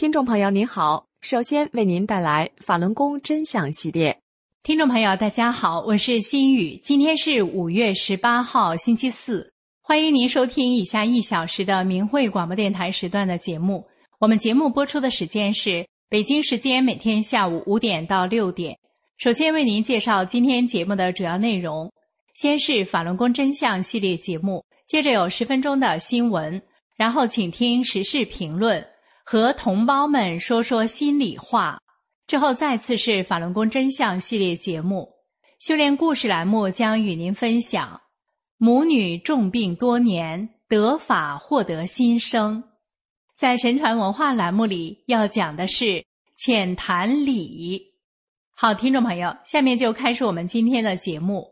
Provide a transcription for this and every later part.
听众朋友您好，首先为您带来法轮功真相系列。听众朋友大家好，我是心雨，今天是五月十八号星期四，欢迎您收听以下一小时的明慧广播电台时段的节目。我们节目播出的时间是北京时间每天下午五点到六点。首先为您介绍今天节目的主要内容，先是法轮功真相系列节目，接着有十分钟的新闻，然后请听时事评论。和同胞们说说心里话。之后再次是法轮功真相系列节目，修炼故事栏目将与您分享母女重病多年得法获得新生。在神传文化栏目里要讲的是浅谈礼。好，听众朋友，下面就开始我们今天的节目。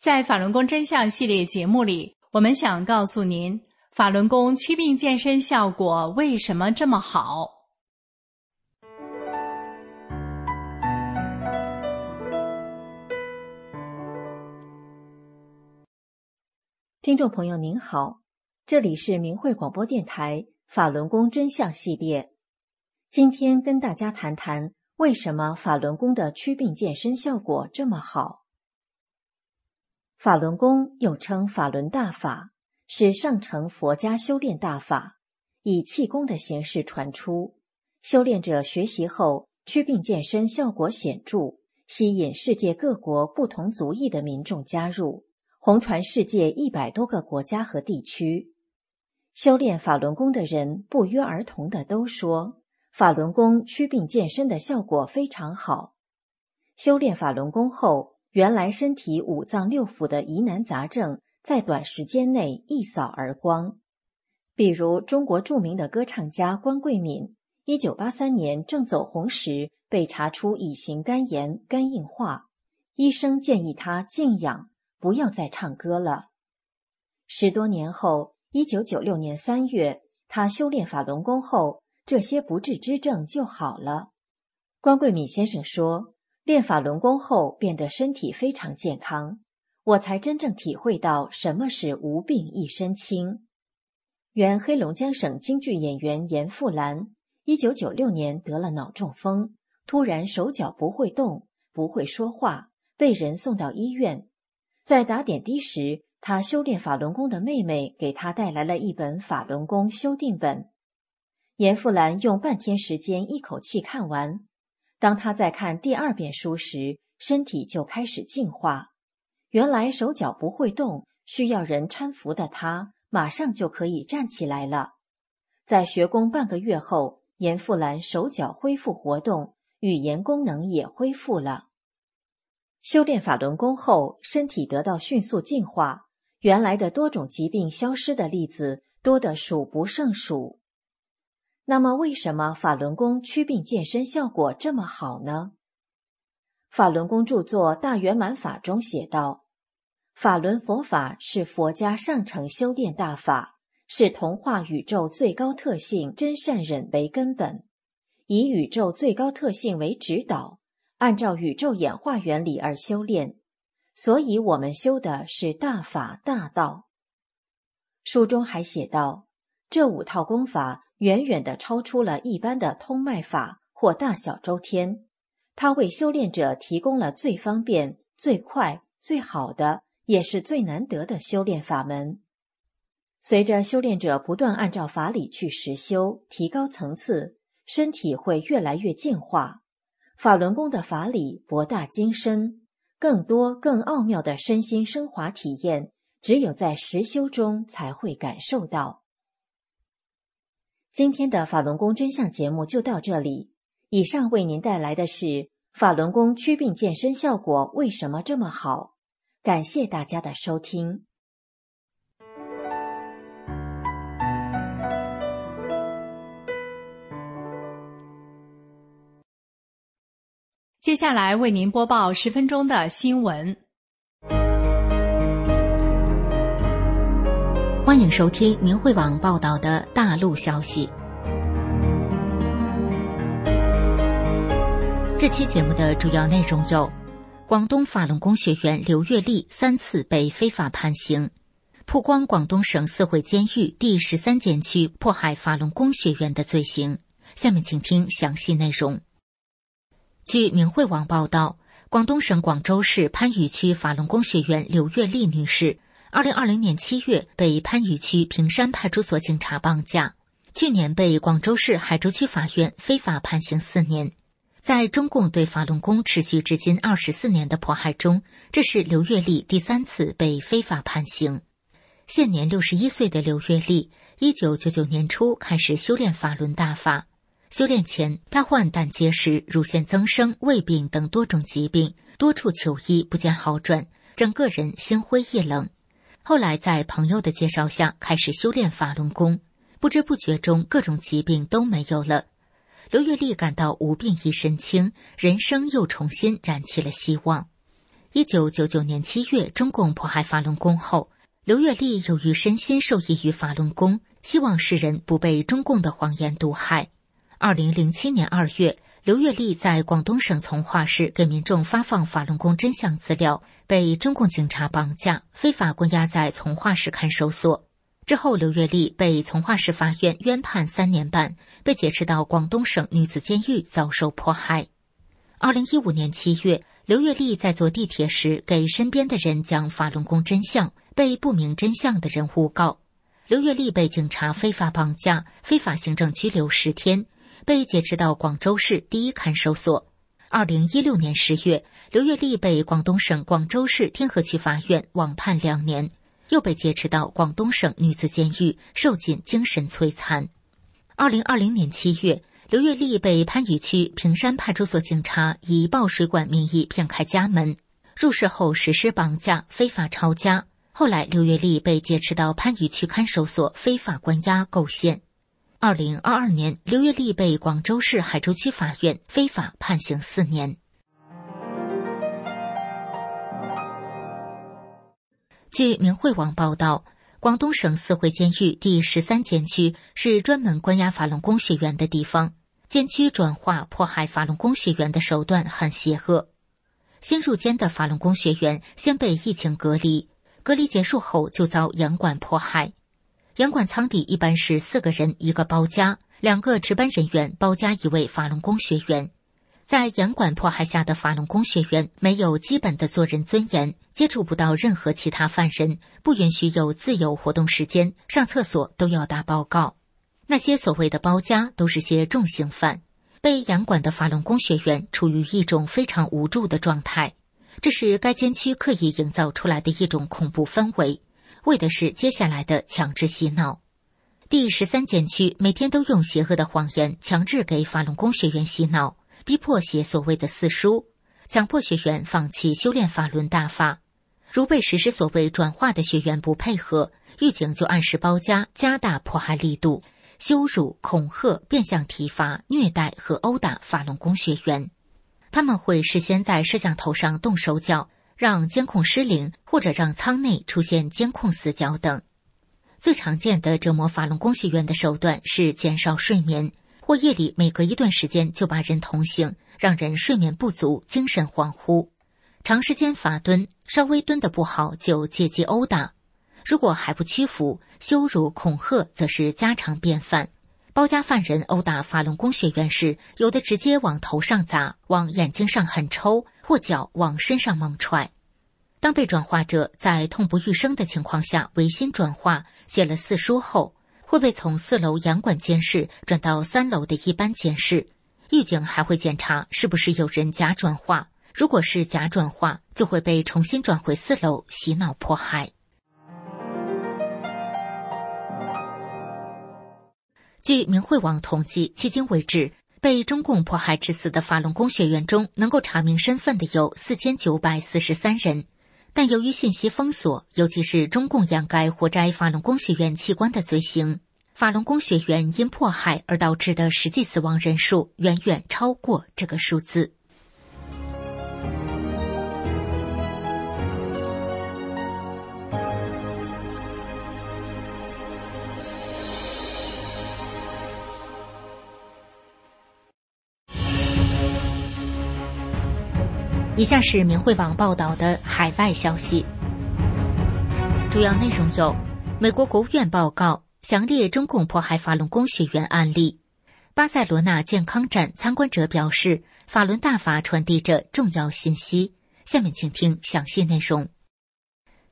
在法轮功真相系列节目里，我们想告诉您。法轮功祛病健身效果为什么这么好？听众朋友您好，这里是明慧广播电台法轮功真相系列。今天跟大家谈谈为什么法轮功的祛病健身效果这么好。法轮功又称法轮大法。是上乘佛家修炼大法，以气功的形式传出。修炼者学习后，祛病健身效果显著，吸引世界各国不同族裔的民众加入，红传世界一百多个国家和地区。修炼法轮功的人不约而同的都说，法轮功祛病健身的效果非常好。修炼法轮功后，原来身体五脏六腑的疑难杂症。在短时间内一扫而光，比如中国著名的歌唱家关桂敏，一九八三年正走红时被查出乙型肝炎、肝硬化，医生建议他静养，不要再唱歌了。十多年后，一九九六年三月，他修炼法轮功后，这些不治之症就好了。关桂敏先生说，练法轮功后变得身体非常健康。我才真正体会到什么是无病一身轻。原黑龙江省京剧演员严复兰，一九九六年得了脑中风，突然手脚不会动，不会说话，被人送到医院。在打点滴时，他修炼法轮功的妹妹给他带来了一本法轮功修订本。严复兰用半天时间一口气看完。当他在看第二遍书时，身体就开始进化。原来手脚不会动，需要人搀扶的他，马上就可以站起来了。在学功半个月后，严复兰手脚恢复活动，语言功能也恢复了。修炼法轮功后，身体得到迅速进化，原来的多种疾病消失的例子多得数不胜数。那么，为什么法轮功祛病健身效果这么好呢？法轮功著作《大圆满法》中写道：“法轮佛法是佛家上乘修炼大法，是同化宇宙最高特性真善忍为根本，以宇宙最高特性为指导，按照宇宙演化原理而修炼。所以，我们修的是大法大道。”书中还写道：“这五套功法远远的超出了一般的通脉法或大小周天。”它为修炼者提供了最方便、最快、最好的，也是最难得的修炼法门。随着修炼者不断按照法理去实修，提高层次，身体会越来越进化。法轮功的法理博大精深，更多更奥妙的身心升华体验，只有在实修中才会感受到。今天的法轮功真相节目就到这里。以上为您带来的是法轮功祛病健身效果为什么这么好？感谢大家的收听。接下来为您播报十分钟的新闻。欢迎收听明慧网报道的大陆消息。这期节目的主要内容有：广东法轮功学员刘月丽三次被非法判刑；曝光广东省四会监狱第十三监区迫害法轮功学员的罪行。下面请听详细内容。据明慧网报道，广东省广州市番禺区法轮功学员刘月丽女士，二零二零年七月被番禺区平山派出所警察绑架，去年被广州市海珠区法院非法判刑四年。在中共对法轮功持续至今二十四年的迫害中，这是刘月丽第三次被非法判刑。现年六十一岁的刘月丽，一九九九年初开始修炼法轮大法。修炼前，他患胆结石、乳腺增生、胃病等多种疾病，多处求医不见好转，整个人心灰意冷。后来在朋友的介绍下，开始修炼法轮功，不知不觉中各种疾病都没有了。刘月丽感到无病一身轻，人生又重新燃起了希望。一九九九年七月，中共迫害法轮功后，刘月丽由于身心受益于法轮功，希望世人不被中共的谎言毒害。二零零七年二月，刘月丽在广东省从化市给民众发放法轮功真相资料，被中共警察绑架，非法关押在从化市看守所。之后，刘月丽被从化市法院冤判三年半，被劫持到广东省女子监狱遭受迫害。二零一五年七月，刘月丽在坐地铁时给身边的人讲法轮功真相，被不明真相的人诬告。刘月丽被警察非法绑架，非法行政拘留十天。被劫持到广州市第一看守所。二零一六年十月，刘月丽被广东省广州市天河区法院网判两年，又被劫持到广东省女子监狱受尽精神摧残。二零二零年七月，刘月丽被番禺区平山派出所警察以报水管名义骗开家门，入室后实施绑架、非法抄家。后来，刘月丽被劫持到番禺区看守所非法关押构陷。二零二二年，刘月丽被广州市海珠区法院非法判刑四年。据明慧网报道，广东省四会监狱第十三监区是专门关押法轮功学员的地方。监区转化迫害法轮功学员的手段很邪恶。新入监的法轮功学员先被疫情隔离，隔离结束后就遭严管迫害。严管舱里一般是四个人一个包夹，两个值班人员包夹一位法轮功学员。在严管迫害下的法轮功学员没有基本的做人尊严，接触不到任何其他犯人，不允许有自由活动时间，上厕所都要打报告。那些所谓的包夹都是些重刑犯，被严管的法轮功学员处于一种非常无助的状态，这是该监区刻意营造出来的一种恐怖氛围。为的是接下来的强制洗脑。第十三监区每天都用邪恶的谎言强制给法轮功学员洗脑，逼迫写所谓的四书，强迫学员放弃修炼法轮大法。如被实施所谓转化的学员不配合，狱警就按时包夹，加大迫害力度，羞辱、恐吓、变相体罚、虐待和殴打法轮功学员。他们会事先在摄像头上动手脚。让监控失灵，或者让舱内出现监控死角等。最常见的折磨法轮功学员的手段是减少睡眠，或夜里每隔一段时间就把人捅醒，让人睡眠不足、精神恍惚。长时间罚蹲，稍微蹲的不好就借机殴打。如果还不屈服，羞辱、恐吓则是家常便饭。包家犯人殴打法轮功学员时，有的直接往头上砸，往眼睛上狠抽。或脚往身上猛踹，当被转化者在痛不欲生的情况下违心转化写了四书后，会被从四楼严管监视转到三楼的一般监视，狱警还会检查是不是有人假转化。如果是假转化，就会被重新转回四楼洗脑迫害。据明慧网统计，迄今为止，被中共迫害致死的法轮功学员中，能够查明身份的有四千九百四十三人。但由于信息封锁，尤其是中共掩盖活摘法轮功学员器官的罪行，法轮功学员因迫害而导致的实际死亡人数远远超过这个数字。以下是明慧网报道的海外消息，主要内容有：美国国务院报告详列中共迫害法轮功学员案例；巴塞罗那健康展参观者表示，法轮大法传递着重要信息。下面请听详细内容。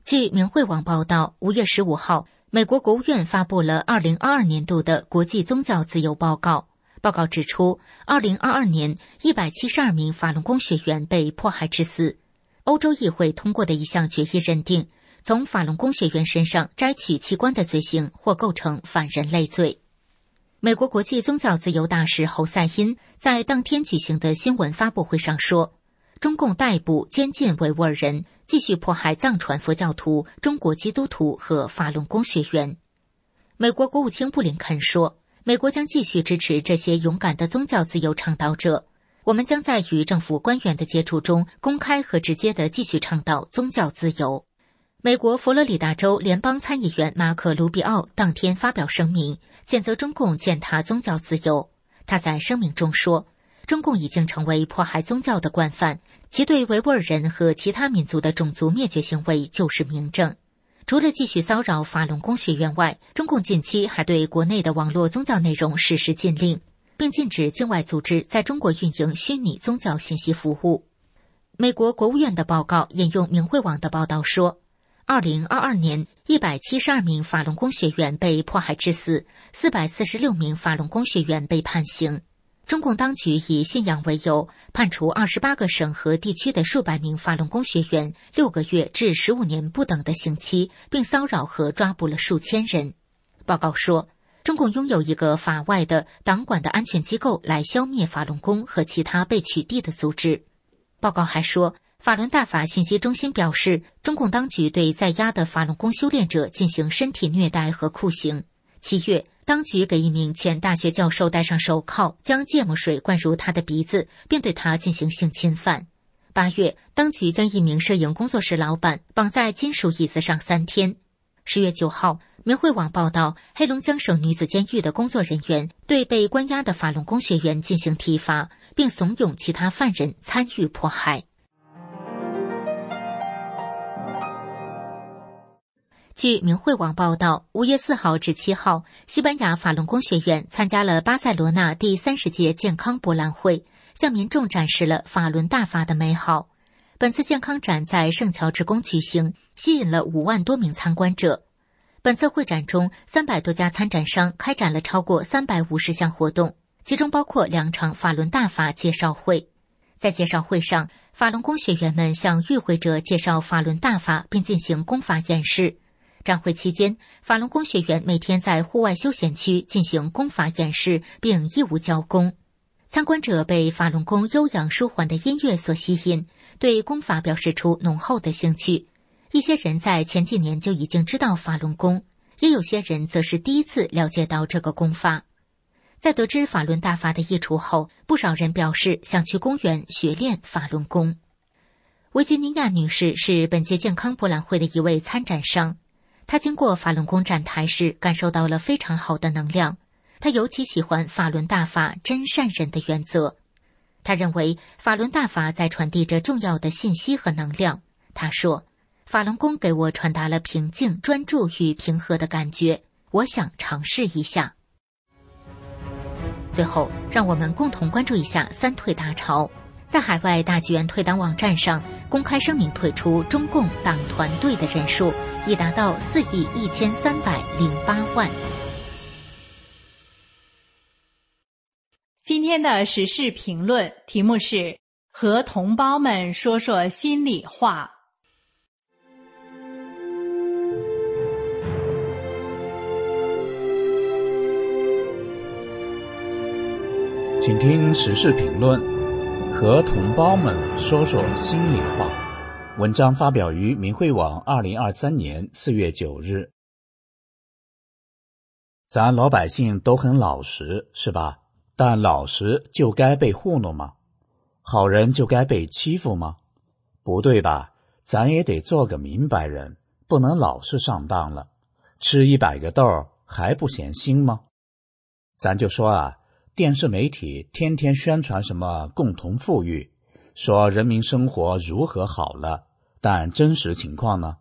据明慧网报道，五月十五号，美国国务院发布了二零二二年度的国际宗教自由报告。报告指出，二零二二年，一百七十二名法轮功学员被迫害致死。欧洲议会通过的一项决议认定，从法轮功学员身上摘取器官的罪行或构成反人类罪。美国国际宗教自由大使侯赛因在当天举行的新闻发布会上说：“中共逮捕、监禁维吾尔人，继续迫害藏传佛教徒、中国基督徒和法轮功学员。”美国国务卿布林肯说。美国将继续支持这些勇敢的宗教自由倡导者。我们将在与政府官员的接触中，公开和直接的继续倡导宗教自由。美国佛罗里达州联邦参议员马克·卢比奥当天发表声明，谴责中共践踏宗教自由。他在声明中说：“中共已经成为迫害宗教的惯犯，其对维吾尔人和其他民族的种族灭绝行为就是明证。”除了继续骚扰法轮功学院外，中共近期还对国内的网络宗教内容实施禁令，并禁止境外组织在中国运营虚拟宗教信息服务。美国国务院的报告引用明慧网的报道说，二零二二年，一百七十二名法轮功学员被迫害致死，四百四十六名法轮功学员被判刑。中共当局以信仰为由，判处二十八个省和地区的数百名法轮功学员六个月至十五年不等的刑期，并骚扰和抓捕了数千人。报告说，中共拥有一个法外的党管的安全机构来消灭法轮功和其他被取缔的组织。报告还说，法轮大法信息中心表示，中共当局对在押的法轮功修炼者进行身体虐待和酷刑。七月。当局给一名前大学教授戴上手铐，将芥末水灌入他的鼻子，并对他进行性侵犯。八月，当局将一名摄影工作室老板绑在金属椅子上三天。十月九号，明慧网报道，黑龙江省女子监狱的工作人员对被关押的法轮功学员进行体罚，并怂恿其他犯人参与迫害。据明慧网报道，五月四号至七号，西班牙法轮功学院参加了巴塞罗那第三十届健康博览会，向民众展示了法轮大法的美好。本次健康展在圣乔治宫举行，吸引了五万多名参观者。本次会展中，三百多家参展商开展了超过三百五十项活动，其中包括两场法轮大法介绍会。在介绍会上，法轮功学员们向与会者介绍法轮大法，并进行功法演示。展会期间，法轮功学员每天在户外休闲区进行功法演示，并义务教功。参观者被法轮功悠扬舒缓的音乐所吸引，对功法表示出浓厚的兴趣。一些人在前几年就已经知道法轮功，也有些人则是第一次了解到这个功法。在得知法轮大法的益处后，不少人表示想去公园学练法轮功。维吉尼亚女士是本届健康博览会的一位参展商。他经过法轮功展台时，感受到了非常好的能量。他尤其喜欢法轮大法真善忍的原则。他认为法轮大法在传递着重要的信息和能量。他说：“法轮功给我传达了平静、专注与平和的感觉。我想尝试一下。”最后，让我们共同关注一下三退大潮。在海外大剧院退档网站上。公开声明退出中共党团队的人数已达到四亿一千三百零八万。今天的时事评论题目是“和同胞们说说心里话”。请听时事评论，和同胞们说说心里话。文章发表于明慧网，二零二三年四月九日。咱老百姓都很老实，是吧？但老实就该被糊弄吗？好人就该被欺负吗？不对吧？咱也得做个明白人，不能老是上当了。吃一百个豆还不嫌腥吗？咱就说啊。电视媒体天天宣传什么共同富裕，说人民生活如何好了，但真实情况呢？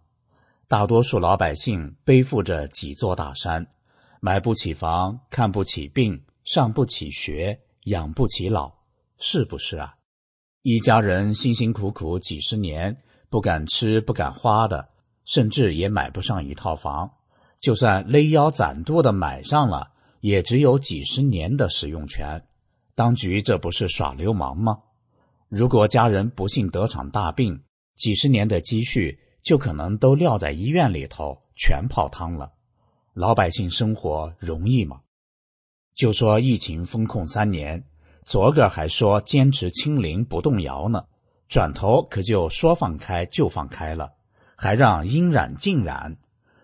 大多数老百姓背负着几座大山，买不起房，看不起病，上不起学，养不起老，是不是啊？一家人辛辛苦苦几十年，不敢吃不敢花的，甚至也买不上一套房，就算勒腰攒肚的买上了。也只有几十年的使用权，当局这不是耍流氓吗？如果家人不幸得场大病，几十年的积蓄就可能都撂在医院里头，全泡汤了。老百姓生活容易吗？就说疫情封控三年，昨个还说坚持清零不动摇呢，转头可就说放开就放开了，还让应染尽染。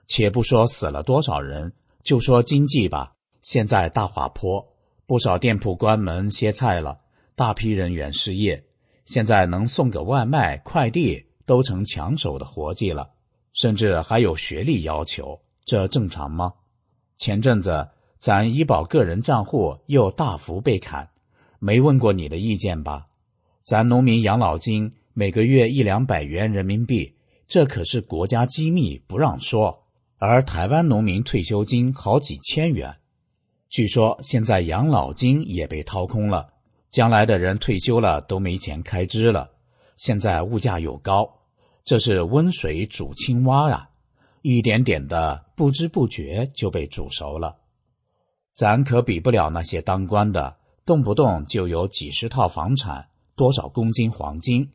且不说死了多少人，就说经济吧。现在大滑坡，不少店铺关门歇菜了，大批人员失业。现在能送个外卖、快递都成抢手的活计了，甚至还有学历要求，这正常吗？前阵子咱医保个人账户又大幅被砍，没问过你的意见吧？咱农民养老金每个月一两百元人民币，这可是国家机密，不让说。而台湾农民退休金好几千元。据说现在养老金也被掏空了，将来的人退休了都没钱开支了。现在物价又高，这是温水煮青蛙呀，一点点的不知不觉就被煮熟了。咱可比不了那些当官的，动不动就有几十套房产，多少公斤黄金，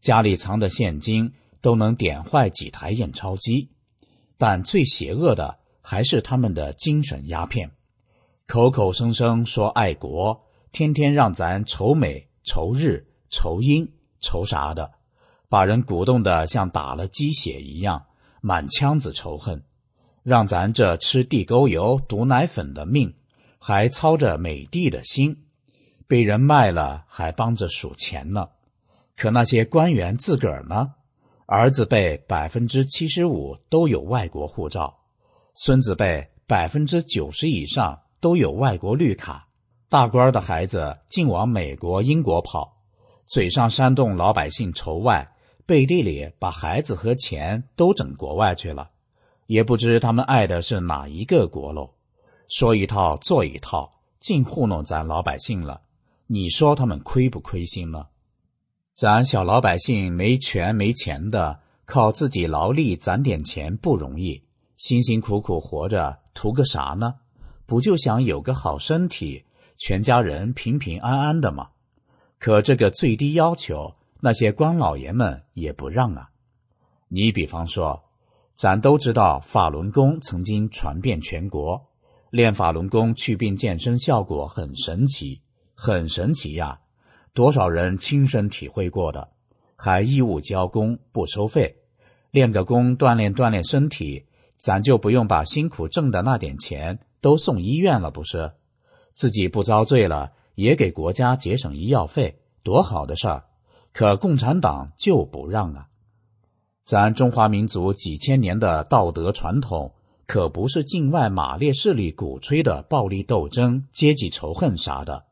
家里藏的现金都能点坏几台验钞机。但最邪恶的还是他们的精神鸦片。口口声声说爱国，天天让咱仇美、仇日、仇英、仇啥的，把人鼓动的像打了鸡血一样，满腔子仇恨，让咱这吃地沟油、毒奶粉的命，还操着美帝的心，被人卖了还帮着数钱呢。可那些官员自个儿呢？儿子辈百分之七十五都有外国护照，孙子辈百分之九十以上。都有外国绿卡，大官的孩子净往美国、英国跑，嘴上煽动老百姓仇外，背地里把孩子和钱都整国外去了，也不知他们爱的是哪一个国喽。说一套做一套，净糊弄咱老百姓了。你说他们亏不亏心呢？咱小老百姓没权没钱的，靠自己劳力攒点钱不容易，辛辛苦苦活着图个啥呢？不就想有个好身体，全家人平平安安的吗？可这个最低要求，那些官老爷们也不让啊。你比方说，咱都知道法轮功曾经传遍全国，练法轮功祛病健身效果很神奇，很神奇呀！多少人亲身体会过的，还义务教功不收费，练个功锻炼锻炼身体，咱就不用把辛苦挣的那点钱。都送医院了，不是？自己不遭罪了，也给国家节省医药费，多好的事儿！可共产党就不让啊！咱中华民族几千年的道德传统，可不是境外马列势力鼓吹的暴力斗争、阶级仇恨啥的。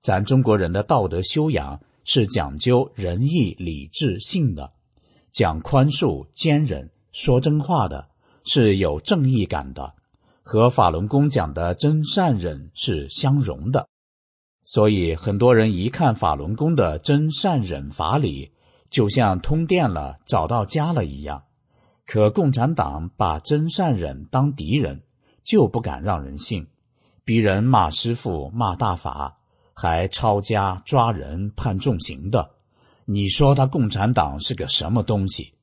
咱中国人的道德修养是讲究仁义礼智信的，讲宽恕、坚忍、说真话的，是有正义感的。和法轮功讲的真善忍是相融的，所以很多人一看法轮功的真善忍法理，就像通电了、找到家了一样。可共产党把真善忍当敌人，就不敢让人信，逼人骂师傅、骂大法，还抄家抓人判重刑的。你说他共产党是个什么东西？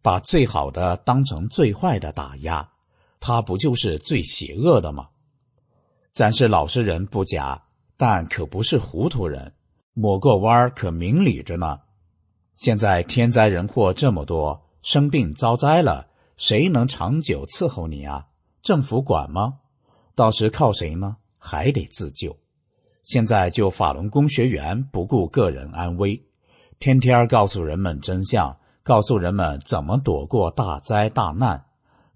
把最好的当成最坏的打压，他不就是最邪恶的吗？咱是老实人不假，但可不是糊涂人，抹过弯儿可明理着呢。现在天灾人祸这么多，生病遭灾了，谁能长久伺候你啊？政府管吗？到时靠谁呢？还得自救。现在就法轮功学员不顾个人安危，天天告诉人们真相，告诉人们怎么躲过大灾大难。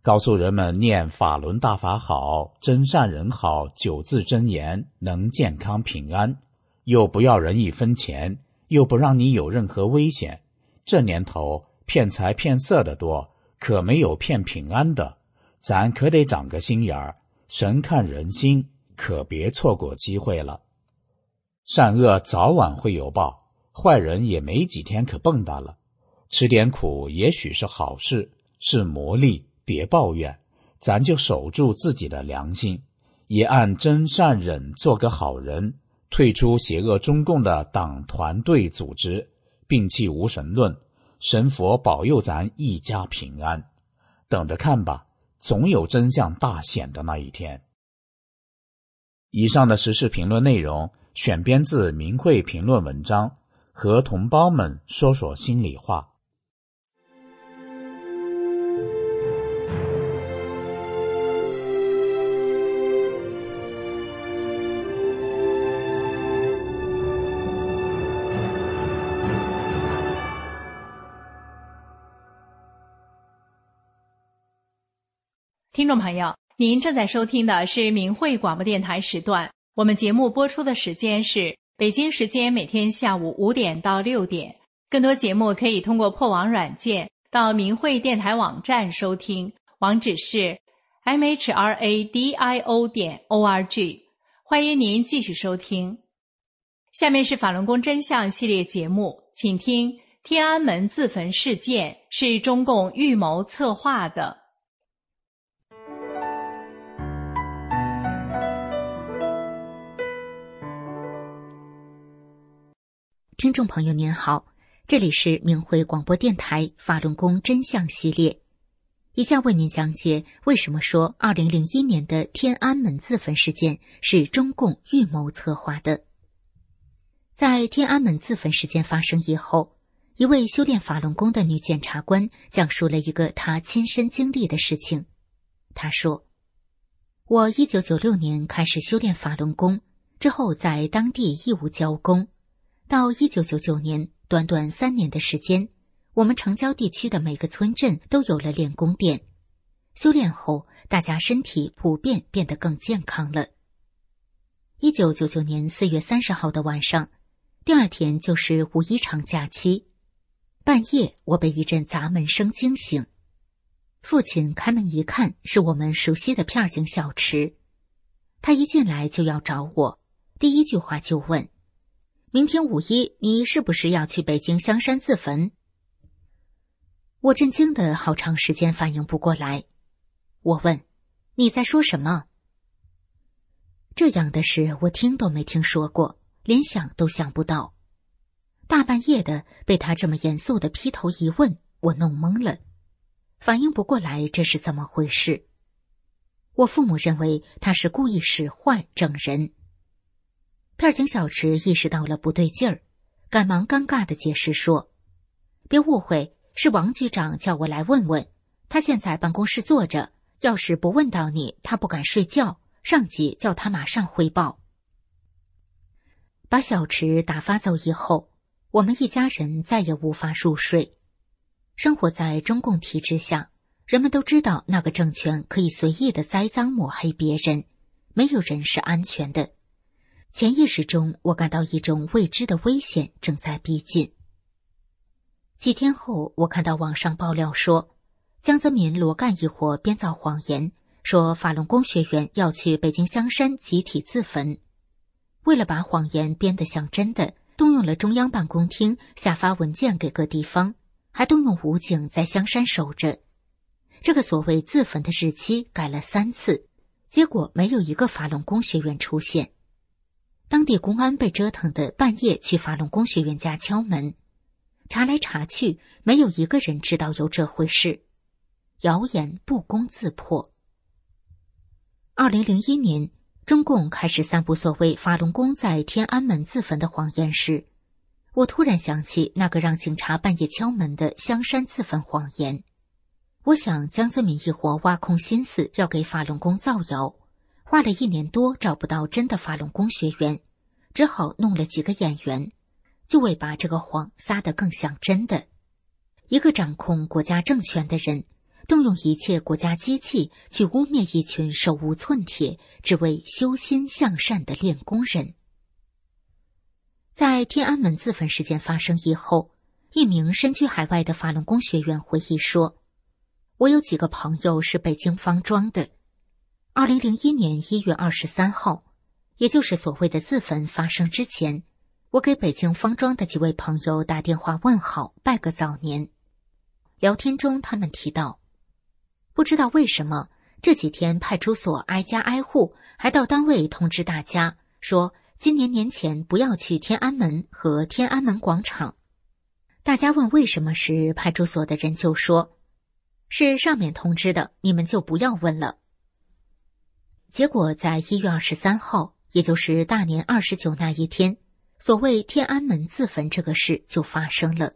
告诉人们念法轮大法好，真善人好，九字真言能健康平安，又不要人一分钱，又不让你有任何危险。这年头骗财骗色的多，可没有骗平安的。咱可得长个心眼儿，神看人心，可别错过机会了。善恶早晚会有报，坏人也没几天可蹦跶了。吃点苦也许是好事，是磨砺。别抱怨，咱就守住自己的良心，也按真善忍做个好人，退出邪恶中共的党团队组织，摒弃无神论，神佛保佑咱一家平安。等着看吧，总有真相大显的那一天。以上的时事评论内容选编自明慧评论文章，和同胞们说说心里话。听众朋友，您正在收听的是明慧广播电台时段。我们节目播出的时间是北京时间每天下午五点到六点。更多节目可以通过破网软件到明慧电台网站收听，网址是 m h r a d i o 点 o r g。欢迎您继续收听。下面是法轮功真相系列节目，请听：天安门自焚事件是中共预谋策划的。听众朋友您好，这里是明慧广播电台法轮功真相系列，以下为您讲解为什么说二零零一年的天安门自焚事件是中共预谋策划的。在天安门自焚事件发生以后，一位修炼法轮功的女检察官讲述了一个她亲身经历的事情。她说：“我一九九六年开始修炼法轮功，之后在当地义务教功。”到一九九九年，短短三年的时间，我们城郊地区的每个村镇都有了练功店。修炼后，大家身体普遍变得更健康了。一九九九年四月三十号的晚上，第二天就是五一长假期。半夜，我被一阵砸门声惊醒。父亲开门一看，是我们熟悉的片儿警小池。他一进来就要找我，第一句话就问。明天五一，你是不是要去北京香山自焚？我震惊的好长时间反应不过来。我问：“你在说什么？”这样的事我听都没听说过，连想都想不到。大半夜的被他这么严肃的劈头一问，我弄懵了，反应不过来这是怎么回事。我父母认为他是故意使坏整人。片警小池意识到了不对劲儿，赶忙尴尬的解释说：“别误会，是王局长叫我来问问。他现在办公室坐着，要是不问到你，他不敢睡觉。上级叫他马上汇报。”把小池打发走以后，我们一家人再也无法入睡。生活在中共体制下，人们都知道那个政权可以随意的栽赃抹黑别人，没有人是安全的。潜意识中，我感到一种未知的危险正在逼近。几天后，我看到网上爆料说，江泽民、罗干一伙编造谎言，说法轮功学员要去北京香山集体自焚。为了把谎言编得像真的，动用了中央办公厅下发文件给各地方，还动用武警在香山守着。这个所谓自焚的日期改了三次，结果没有一个法轮功学员出现。当地公安被折腾的半夜去法轮功学员家敲门，查来查去，没有一个人知道有这回事，谣言不攻自破。二零零一年，中共开始散布所谓法轮功在天安门自焚的谎言时，我突然想起那个让警察半夜敲门的香山自焚谎言。我想江泽民一伙挖空心思要给法轮功造谣。花了一年多找不到真的法轮功学员，只好弄了几个演员，就为把这个谎撒得更像真的。一个掌控国家政权的人，动用一切国家机器去污蔑一群手无寸铁、只为修心向善的练功人。在天安门自焚事件发生以后，一名身居海外的法轮功学员回忆说：“我有几个朋友是北京方庄的。”二零零一年一月二十三号，也就是所谓的自焚发生之前，我给北京方庄的几位朋友打电话问好，拜个早年。聊天中，他们提到，不知道为什么这几天派出所挨家挨户，还到单位通知大家说，今年年前不要去天安门和天安门广场。大家问为什么时，派出所的人就说，是上面通知的，你们就不要问了。结果，在一月二十三号，也就是大年二十九那一天，所谓天安门自焚这个事就发生了。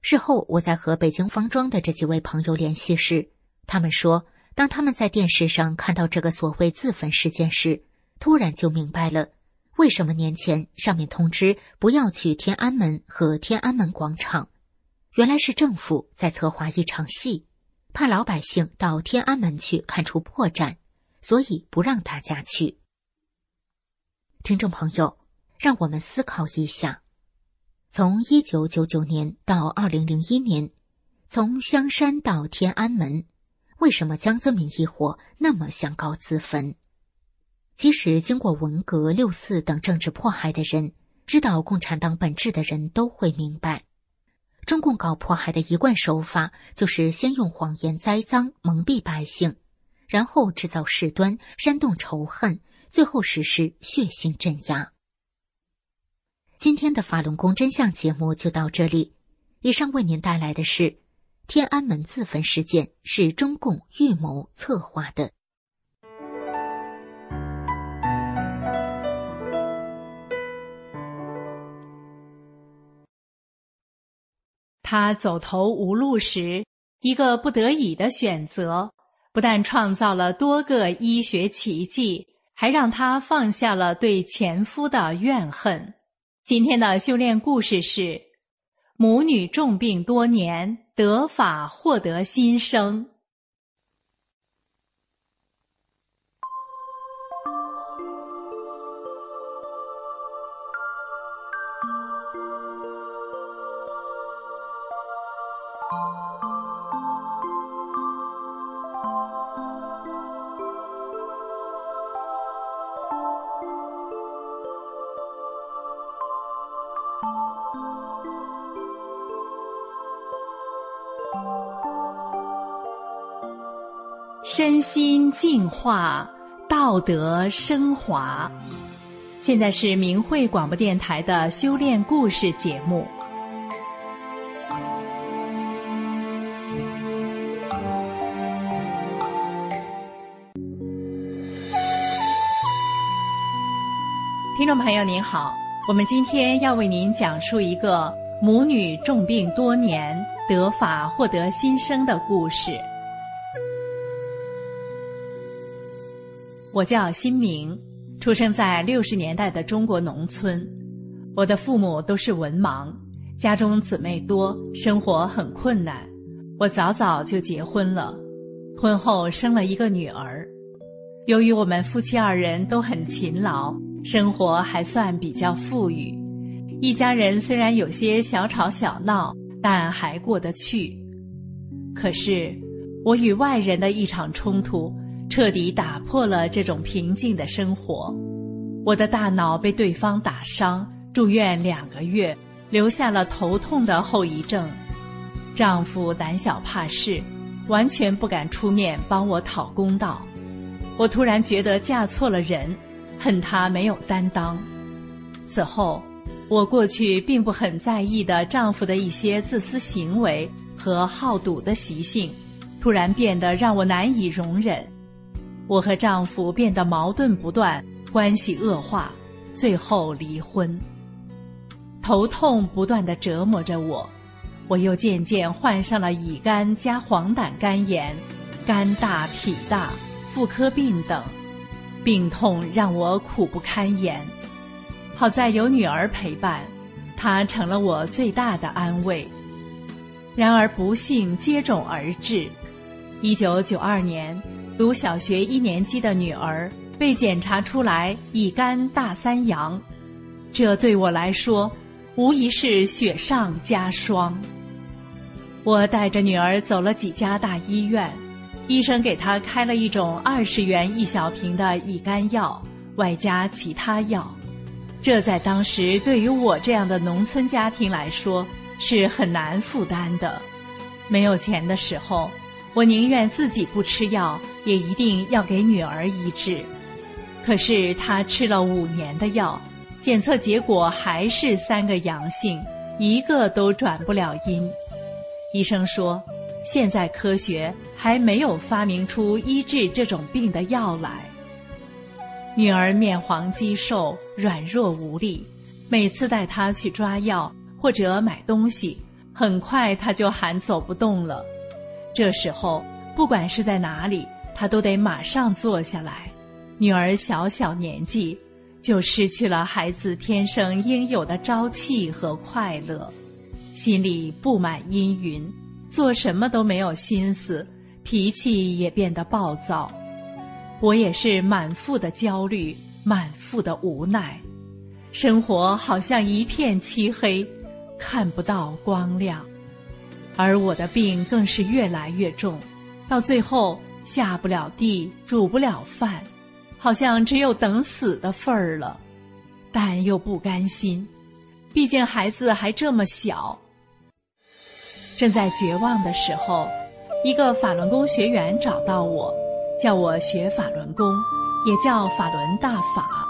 事后，我在和北京方庄的这几位朋友联系时，他们说，当他们在电视上看到这个所谓自焚事件时，突然就明白了，为什么年前上面通知不要去天安门和天安门广场，原来是政府在策划一场戏，怕老百姓到天安门去看出破绽。所以不让大家去。听众朋友，让我们思考一下：从一九九九年到二零零一年，从香山到天安门，为什么江泽民一伙那么想搞自焚？即使经过文革、六四等政治迫害的人，知道共产党本质的人都会明白，中共搞迫害的一贯手法就是先用谎言栽赃蒙蔽百姓。然后制造事端，煽动仇恨，最后实施血腥镇压。今天的法轮功真相节目就到这里。以上为您带来的是天安门自焚事件是中共预谋策划的。他走投无路时，一个不得已的选择。不但创造了多个医学奇迹，还让他放下了对前夫的怨恨。今天的修炼故事是：母女重病多年，得法获得新生。身心净化，道德升华。现在是明慧广播电台的修炼故事节目。听众朋友您好，我们今天要为您讲述一个母女重病多年，得法获得新生的故事。我叫新明，出生在六十年代的中国农村。我的父母都是文盲，家中姊妹多，生活很困难。我早早就结婚了，婚后生了一个女儿。由于我们夫妻二人都很勤劳，生活还算比较富裕。一家人虽然有些小吵小闹，但还过得去。可是，我与外人的一场冲突。彻底打破了这种平静的生活，我的大脑被对方打伤，住院两个月，留下了头痛的后遗症。丈夫胆小怕事，完全不敢出面帮我讨公道。我突然觉得嫁错了人，恨他没有担当。此后，我过去并不很在意的丈夫的一些自私行为和好赌的习性，突然变得让我难以容忍。我和丈夫变得矛盾不断，关系恶化，最后离婚。头痛不断的折磨着我，我又渐渐患上了乙肝加黄疸肝炎、肝大脾大、妇科病等，病痛让我苦不堪言。好在有女儿陪伴，她成了我最大的安慰。然而不幸接踵而至，一九九二年，读小学一年级的女儿被检查出来乙肝大三阳，这对我来说无疑是雪上加霜。我带着女儿走了几家大医院，医生给她开了一种二十元一小瓶的乙肝药，外加其他药。这在当时对于我这样的农村家庭来说是很难负担的。没有钱的时候，我宁愿自己不吃药，也一定要给女儿医治。可是她吃了五年的药，检测结果还是三个阳性，一个都转不了阴。医生说，现在科学还没有发明出医治这种病的药来。女儿面黄肌瘦，软弱无力。每次带她去抓药或者买东西，很快她就喊走不动了。这时候，不管是在哪里，她都得马上坐下来。女儿小小年纪，就失去了孩子天生应有的朝气和快乐，心里布满阴云，做什么都没有心思，脾气也变得暴躁。我也是满腹的焦虑，满腹的无奈，生活好像一片漆黑，看不到光亮，而我的病更是越来越重，到最后下不了地，煮不了饭，好像只有等死的份儿了，但又不甘心，毕竟孩子还这么小。正在绝望的时候，一个法轮功学员找到我。叫我学法轮功，也叫法轮大法。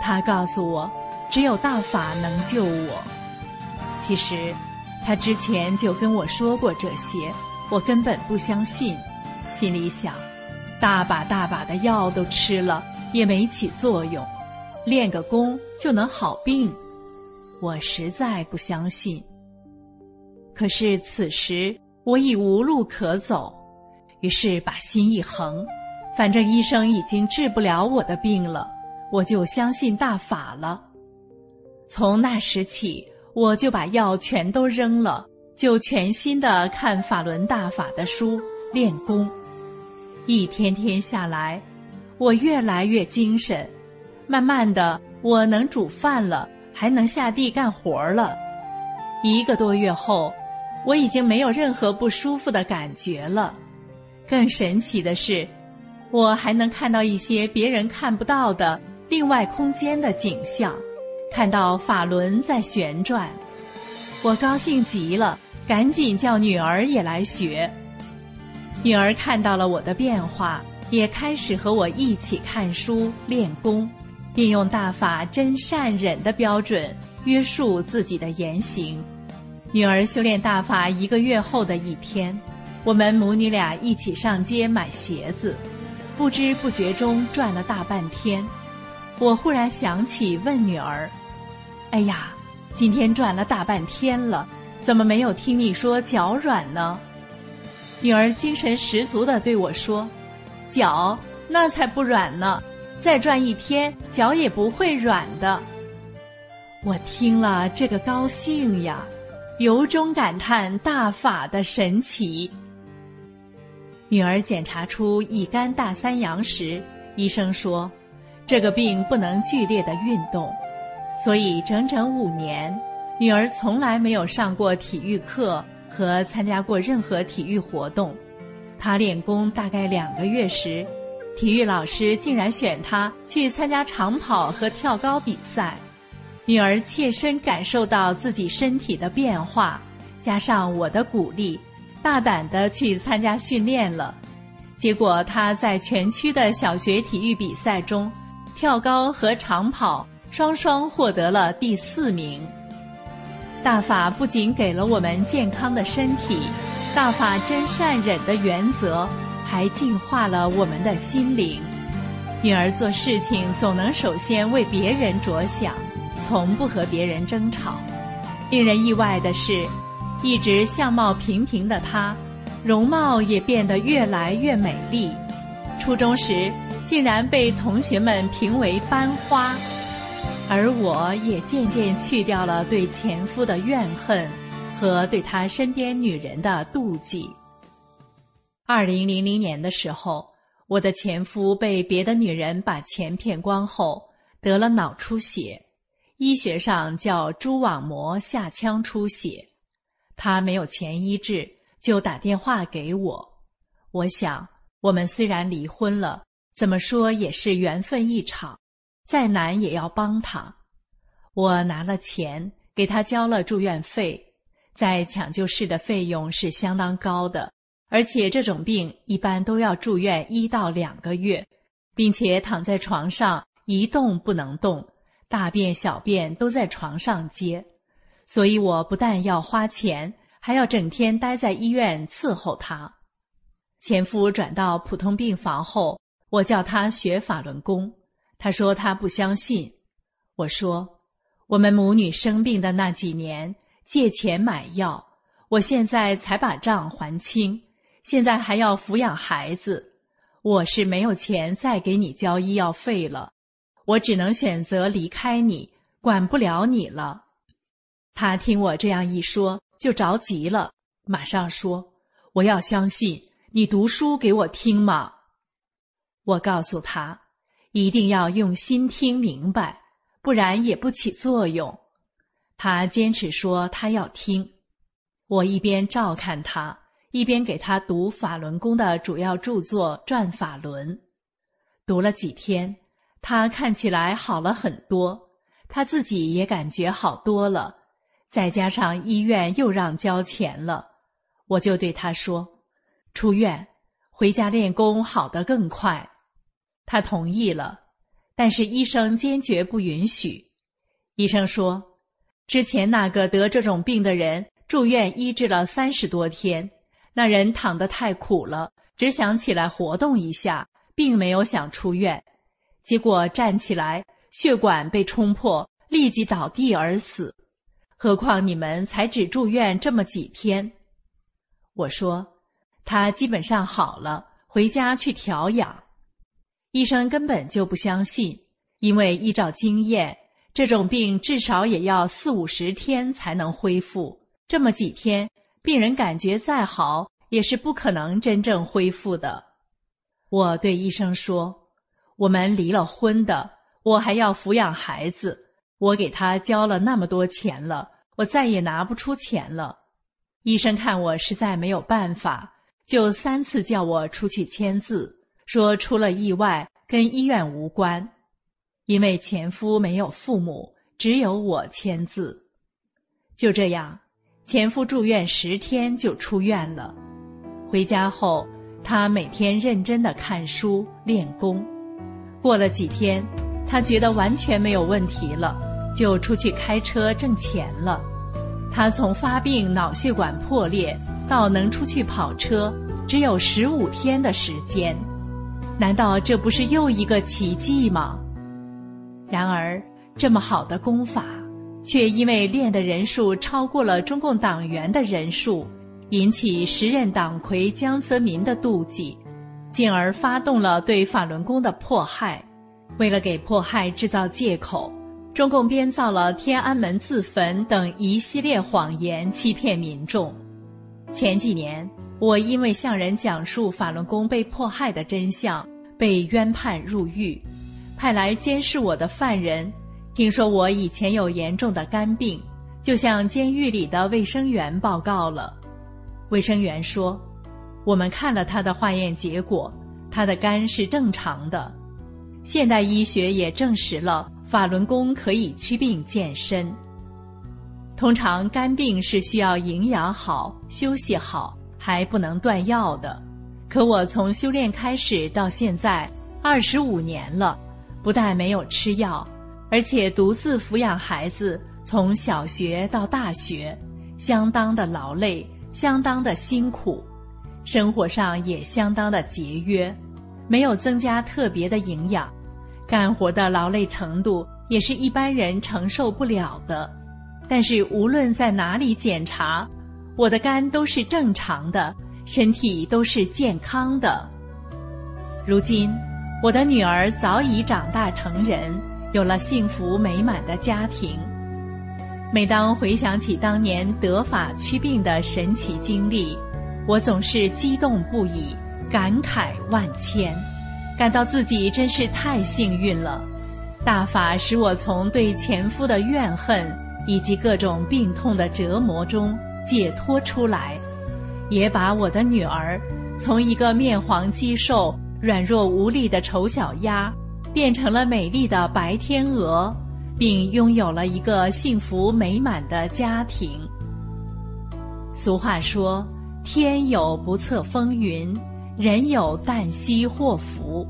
他告诉我，只有大法能救我。其实，他之前就跟我说过这些，我根本不相信。心里想，大把大把的药都吃了，也没起作用。练个功就能好病，我实在不相信。可是此时我已无路可走，于是把心一横。反正医生已经治不了我的病了，我就相信大法了。从那时起，我就把药全都扔了，就全心的看法轮大法的书练功。一天天下来，我越来越精神，慢慢的我能煮饭了，还能下地干活了。一个多月后，我已经没有任何不舒服的感觉了。更神奇的是。我还能看到一些别人看不到的另外空间的景象，看到法轮在旋转，我高兴极了，赶紧叫女儿也来学。女儿看到了我的变化，也开始和我一起看书练功，并用大法真善忍的标准约束自己的言行。女儿修炼大法一个月后的一天，我们母女俩一起上街买鞋子。不知不觉中转了大半天，我忽然想起问女儿：“哎呀，今天转了大半天了，怎么没有听你说脚软呢？”女儿精神十足的对我说：“脚那才不软呢，再转一天脚也不会软的。”我听了这个高兴呀，由衷感叹大法的神奇。女儿检查出乙肝大三阳时，医生说，这个病不能剧烈的运动，所以整整五年，女儿从来没有上过体育课和参加过任何体育活动。她练功大概两个月时，体育老师竟然选她去参加长跑和跳高比赛。女儿切身感受到自己身体的变化，加上我的鼓励。大胆的去参加训练了，结果她在全区的小学体育比赛中跳高和长跑双双获得了第四名。大法不仅给了我们健康的身体，大法真善忍的原则还净化了我们的心灵。女儿做事情总能首先为别人着想，从不和别人争吵。令人意外的是，一直相貌平平的她，容貌也变得越来越美丽。初中时，竟然被同学们评为班花，而我也渐渐去掉了对前夫的怨恨和对他身边女人的妒忌。二零零零年的时候，我的前夫被别的女人把钱骗光后，得了脑出血。医学上叫蛛网膜下腔出血，他没有钱医治，就打电话给我。我想，我们虽然离婚了，怎么说也是缘分一场，再难也要帮他。我拿了钱给他交了住院费，在抢救室的费用是相当高的，而且这种病一般都要住院一到两个月，并且躺在床上一动不能动。大便、小便都在床上接，所以我不但要花钱，还要整天待在医院伺候他。前夫转到普通病房后，我叫他学法轮功，他说他不相信。我说，我们母女生病的那几年，借钱买药，我现在才把账还清，现在还要抚养孩子，我是没有钱再给你交医药费了。我只能选择离开你，管不了你了。他听我这样一说，就着急了，马上说：“我要相信你读书给我听嘛。”我告诉他，一定要用心听明白，不然也不起作用。他坚持说他要听，我一边照看他，一边给他读法轮功的主要著作《转法轮》，读了几天。他看起来好了很多，他自己也感觉好多了。再加上医院又让交钱了，我就对他说：“出院回家练功，好得更快。”他同意了，但是医生坚决不允许。医生说：“之前那个得这种病的人住院医治了三十多天，那人躺得太苦了，只想起来活动一下，并没有想出院。”结果站起来，血管被冲破，立即倒地而死。何况你们才只住院这么几天。我说，他基本上好了，回家去调养。医生根本就不相信，因为依照经验，这种病至少也要四五十天才能恢复。这么几天，病人感觉再好，也是不可能真正恢复的。我对医生说。我们离了婚的，我还要抚养孩子，我给他交了那么多钱了，我再也拿不出钱了。医生看我实在没有办法，就三次叫我出去签字，说出了意外跟医院无关，因为前夫没有父母，只有我签字。就这样，前夫住院十天就出院了。回家后，他每天认真的看书练功。过了几天，他觉得完全没有问题了，就出去开车挣钱了。他从发病脑血管破裂到能出去跑车，只有十五天的时间。难道这不是又一个奇迹吗？然而，这么好的功法，却因为练的人数超过了中共党员的人数，引起时任党魁江泽民的妒忌。进而发动了对法轮功的迫害。为了给迫害制造借口，中共编造了天安门自焚等一系列谎言，欺骗民众。前几年，我因为向人讲述法轮功被迫害的真相，被冤判入狱。派来监视我的犯人，听说我以前有严重的肝病，就向监狱里的卫生员报告了。卫生员说。我们看了他的化验结果，他的肝是正常的。现代医学也证实了法轮功可以祛病健身。通常肝病是需要营养好、休息好，还不能断药的。可我从修炼开始到现在二十五年了，不但没有吃药，而且独自抚养孩子，从小学到大学，相当的劳累，相当的辛苦，生活上也相当的节约，没有增加特别的营养，干活的劳累程度也是一般人承受不了的。但是无论在哪里检查，我的肝都是正常的，身体都是健康的。如今，我的女儿早已长大成人，有了幸福美满的家庭。每当回想起当年得法祛病的神奇经历，我总是激动不已，感慨万千，感到自己真是太幸运了。大法使我从对前夫的怨恨以及各种病痛的折磨中解脱出来，也把我的女儿从一个面黄肌瘦。软弱无力的丑小鸭，变成了美丽的白天鹅，并拥有了一个幸福美满的家庭。俗话说：“天有不测风云，人有旦夕祸福。”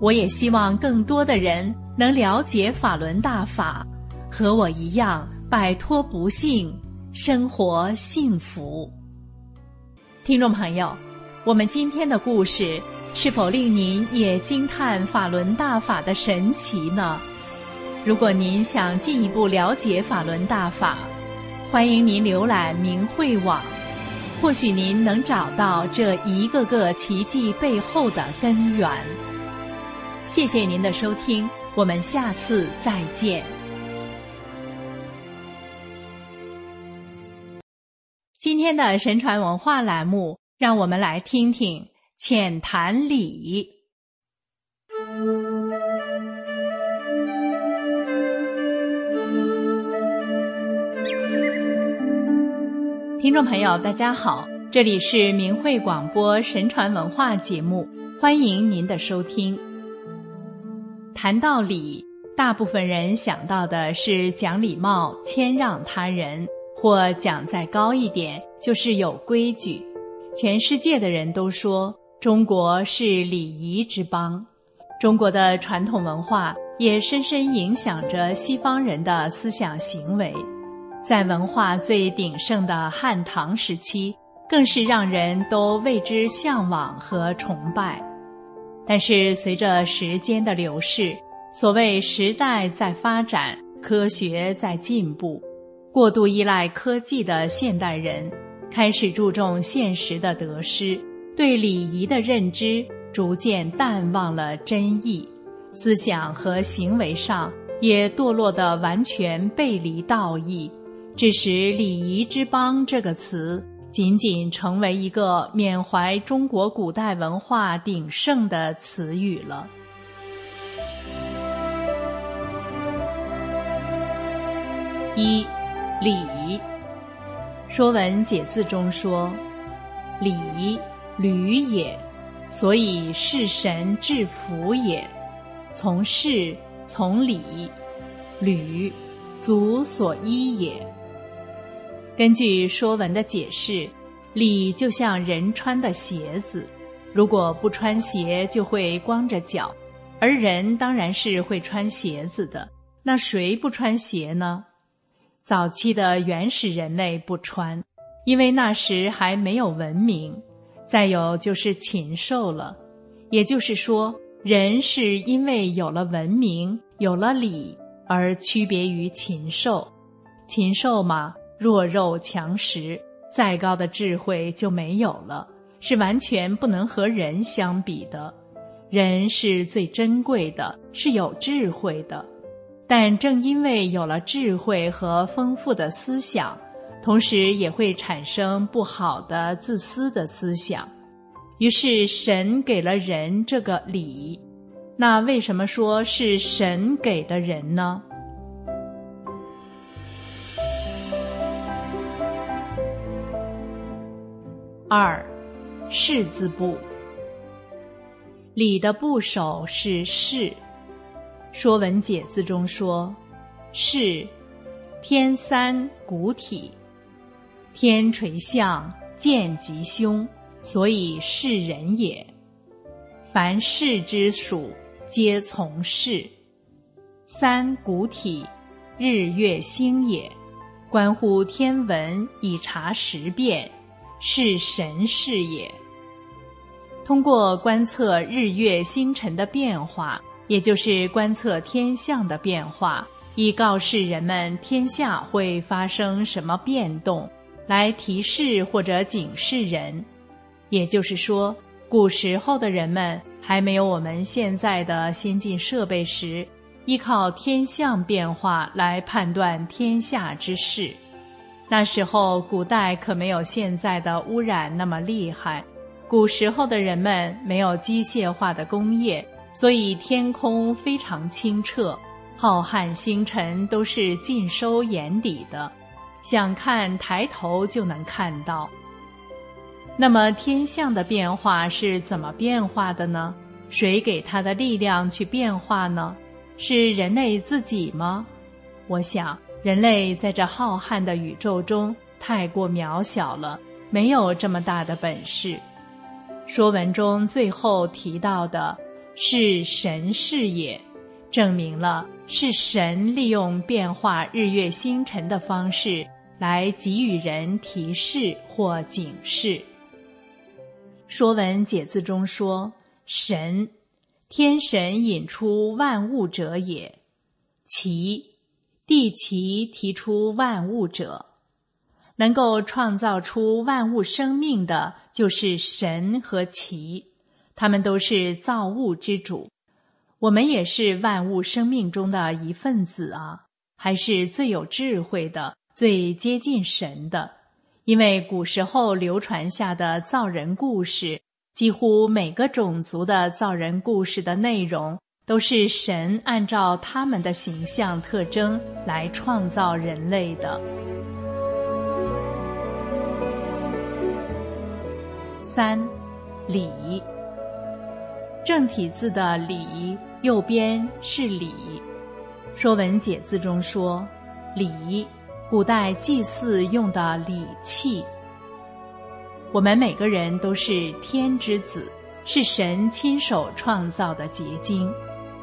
我也希望更多的人能了解法轮大法，和我一样摆脱不幸，生活幸福。听众朋友，我们今天的故事。是否令您也惊叹法轮大法的神奇呢？如果您想进一步了解法轮大法，欢迎您浏览明慧网，或许您能找到这一个个奇迹背后的根源。谢谢您的收听，我们下次再见。今天的神传文化栏目，让我们来听听。浅谈礼，听众朋友，大家好，这里是明慧广播神传文化节目，欢迎您的收听。谈到礼，大部分人想到的是讲礼貌、谦让他人，或讲再高一点，就是有规矩。全世界的人都说。中国是礼仪之邦，中国的传统文化也深深影响着西方人的思想行为。在文化最鼎盛的汉唐时期，更是让人都为之向往和崇拜。但是随着时间的流逝，所谓时代在发展，科学在进步，过度依赖科技的现代人，开始注重现实的得失。对礼仪的认知逐渐淡忘了真意，思想和行为上也堕落得完全背离道义，致使“礼仪之邦”这个词仅仅成为一个缅怀中国古代文化鼎盛的词语了。一礼，《说文解字》中说：“礼。”履也，所以事神至福也。从事从礼，履，足所依也。根据《说文》的解释，礼就像人穿的鞋子，如果不穿鞋就会光着脚，而人当然是会穿鞋子的。那谁不穿鞋呢？早期的原始人类不穿，因为那时还没有文明。再有就是禽兽了，也就是说，人是因为有了文明、有了礼而区别于禽兽。禽兽嘛，弱肉强食，再高的智慧就没有了，是完全不能和人相比的。人是最珍贵的，是有智慧的，但正因为有了智慧和丰富的思想。同时也会产生不好的自私的思想，于是神给了人这个礼，那为什么说是神给的人呢？二，士字部，礼的部首是士，《说文解字》中说，是，天三古体。天垂象，见吉凶，所以是人也。凡事之属，皆从事。三古体，日月星也，关乎天文以察时变，是神事也。通过观测日月星辰的变化，也就是观测天象的变化，以告示人们天下会发生什么变动，来提示或者警示人。也就是说，古时候的人们还没有我们现在的先进设备时。依靠天象变化来判断天下之事，那时候古代可没有现在的污染那么厉害。古时候的人们没有机械化的工业，所以天空非常清澈，浩瀚星辰都是尽收眼底的，想看抬头就能看到。那么天象的变化是怎么变化的呢？谁给它的力量去变化呢？是人类自己吗？我想，人类在这浩瀚的宇宙中太过渺小了，没有这么大的本事。说文中最后提到的是神是也，证明了是神利用变化日月星辰的方式来给予人提示或警示。说文解字中说神。天神引出万物者也，其地其提出万物者，能够创造出万物生命的，就是神和其，他们都是造物之主。我们也是万物生命中的一份子啊，还是最有智慧的、最接近神的。因为古时候流传下的造人故事。几乎每个种族的造人故事的内容，都是神按照他们的形象特征来创造人类的。三，礼，正体字的礼，右边是礼。说文解字中说，礼，古代祭祀用的礼器。我们每个人都是天之子，是神亲手创造的结晶。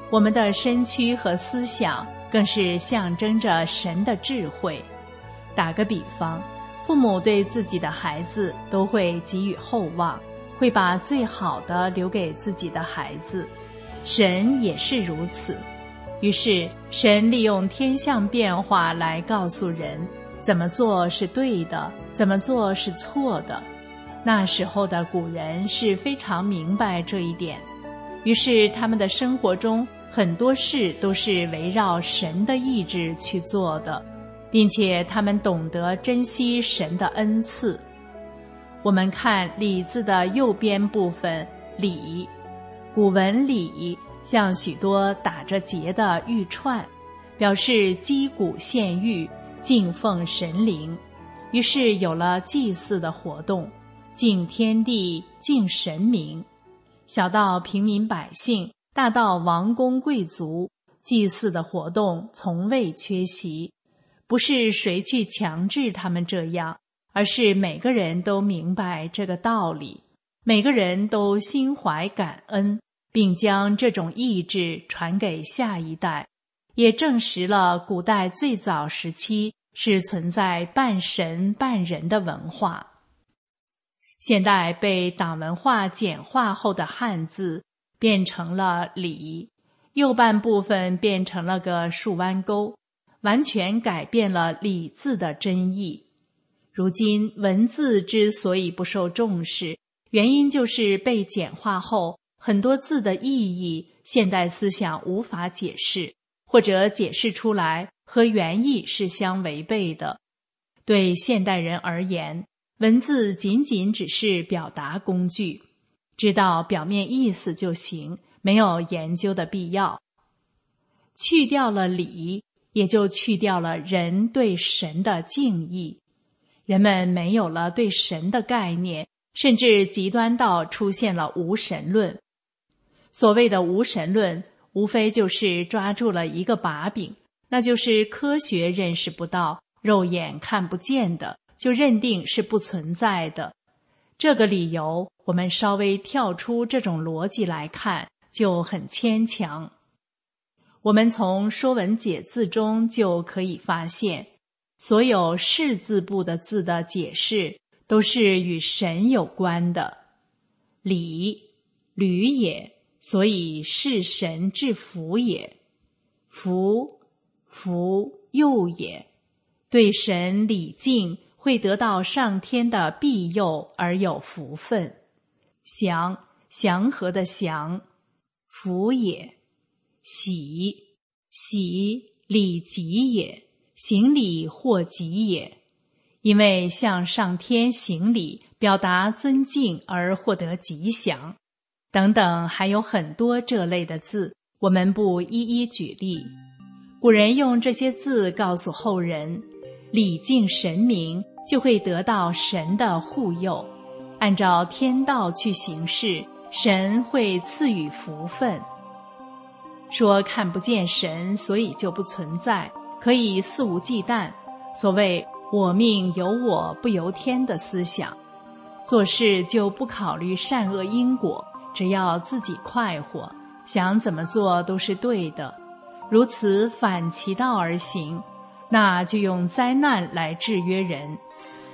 我们的身躯和思想更是象征着神的智慧。打个比方，父母对自己的孩子都会给予厚望，会把最好的留给自己的孩子。神也是如此。于是，神利用天象变化来告诉人怎么做是对的，怎么做是错的。那时候的古人是非常明白这一点，于是他们的生活中很多事都是围绕神的意志去做的，并且他们懂得珍惜神的恩赐。我们看“礼”字的右边部分“礼”，古文“礼”像许多打着结的玉串，表示击鼓献玉、敬奉神灵，于是有了祭祀的活动。敬天地，敬神明，小到平民百姓，大到王公贵族，祭祀的活动从未缺席。不是谁去强制他们这样，而是每个人都明白这个道理，每个人都心怀感恩，并将这种意志传给下一代，也证实了古代最早时期是存在半神半人的文化。现代被党文化简化后的汉字变成了“礼”，右半部分变成了个竖弯钩，完全改变了“礼”字的真意。如今文字之所以不受重视，原因就是被简化后，很多字的意义现代思想无法解释，或者解释出来和原意是相违背的。对现代人而言，文字仅仅只是表达工具，知道表面意思就行，没有研究的必要。去掉了礼，也就去掉了人对神的敬意，人们没有了对神的概念，甚至极端到出现了无神论。所谓的无神论，无非就是抓住了一个把柄，那就是科学认识不到、肉眼看不见的。就认定是不存在的，这个理由我们稍微跳出这种逻辑来看就很牵强。我们从《说文解字》中就可以发现，所有士字部的字的解释都是与神有关的。礼，履也，所以是神之福也。福，福佑也，对神礼敬，会得到上天的庇佑而有福分。祥，祥和的祥，福也。喜，喜礼吉也，行礼或吉也。因为向上天行礼，表达尊敬而获得吉祥，等等，还有很多这类的字，我们不一一举例。古人用这些字告诉后人：礼敬神明，就会得到神的护佑；按照天道去行事，神会赐予福分。说看不见神，所以就不存在，可以肆无忌惮。所谓“我命由我不由天”的思想，做事就不考虑善恶因果，只要自己快活，想怎么做都是对的。如此反其道而行，那就用灾难来制约人，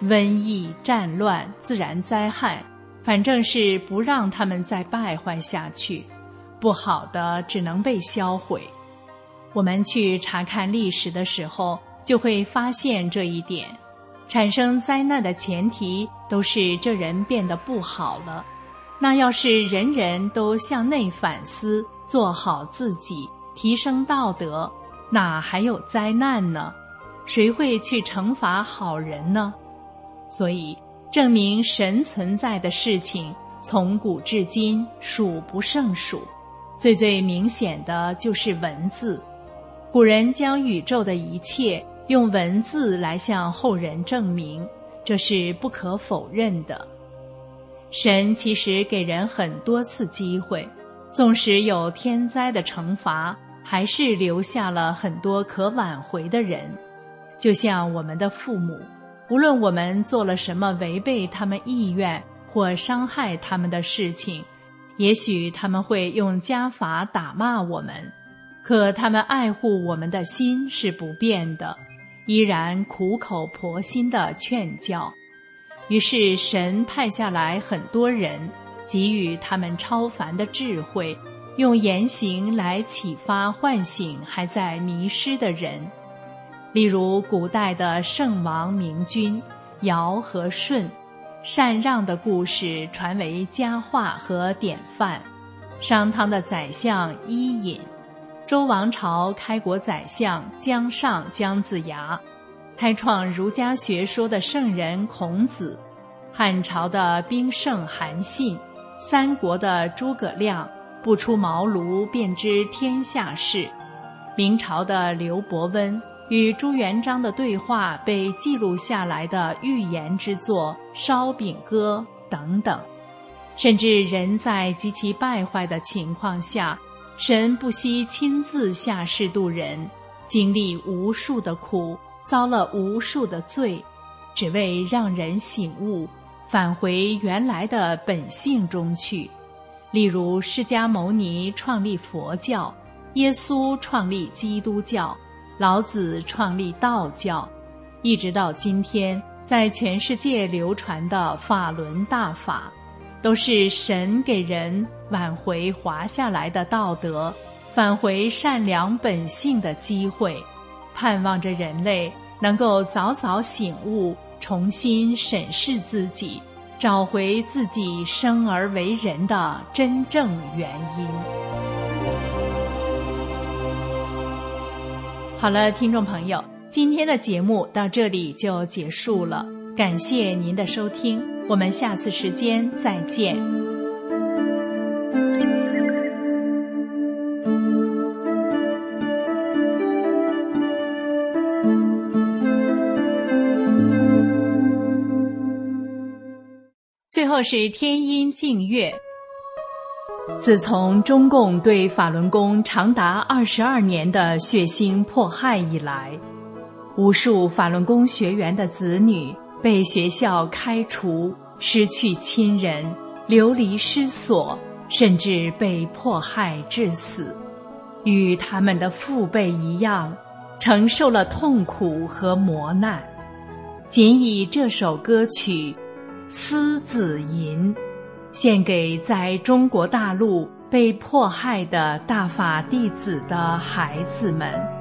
瘟疫、战乱、自然灾害，反正是不让他们再败坏下去。不好的只能被销毁。我们去查看历史的时候，就会发现这一点：产生灾难的前提都是这人变得不好了。那要是人人都向内反思，做好自己，提升道德，哪还有灾难呢？谁会去惩罚好人呢？所以，证明神存在的事情，从古至今数不胜数。最最明显的就是文字，古人将宇宙的一切用文字来向后人证明，这是不可否认的。神其实给人很多次机会，纵使有天灾的惩罚，还是留下了很多可挽回的人。就像我们的父母，无论我们做了什么违背他们意愿或伤害他们的事情。也许他们会用家法打骂我们，可他们爱护我们的心是不变的，依然苦口婆心的劝教。于是神派下来很多人，给予他们超凡的智慧，用言行来启发唤醒还在迷失的人。例如古代的圣王明君尧和舜。禅让的故事传为佳话和典范。商汤的宰相伊尹，周王朝开国宰相姜尚、姜子牙，开创儒家学说的圣人孔子，汉朝的兵圣韩信，三国的诸葛亮，不出茅庐便知天下事，明朝的刘伯温。与朱元璋的对话被记录下来的寓言之作《烧饼歌》等等，甚至人在极其败坏的情况下，神不惜亲自下世度人，经历无数的苦，遭了无数的罪，只为让人醒悟，返回原来的本性中去。例如释迦牟尼创立佛教，耶稣创立基督教。老子创立道教，一直到今天，在全世界流传的法轮大法，都是神给人挽回滑下来的道德、返回善良本性的机会，盼望着人类能够早早醒悟，重新审视自己，找回自己生而为人的真正原因。好了，听众朋友，今天的节目到这里就结束了，感谢您的收听，我们下次时间再见。最后是天音净月。自从中共对法轮功长达二十二年的血腥迫害以来，无数法轮功学员的子女被学校开除、失去亲人、流离失所，甚至被迫害致死。与他们的父辈一样，承受了痛苦和磨难。仅以这首歌曲《思子吟》，献给在中国大陆被迫害的大法弟子的孩子们。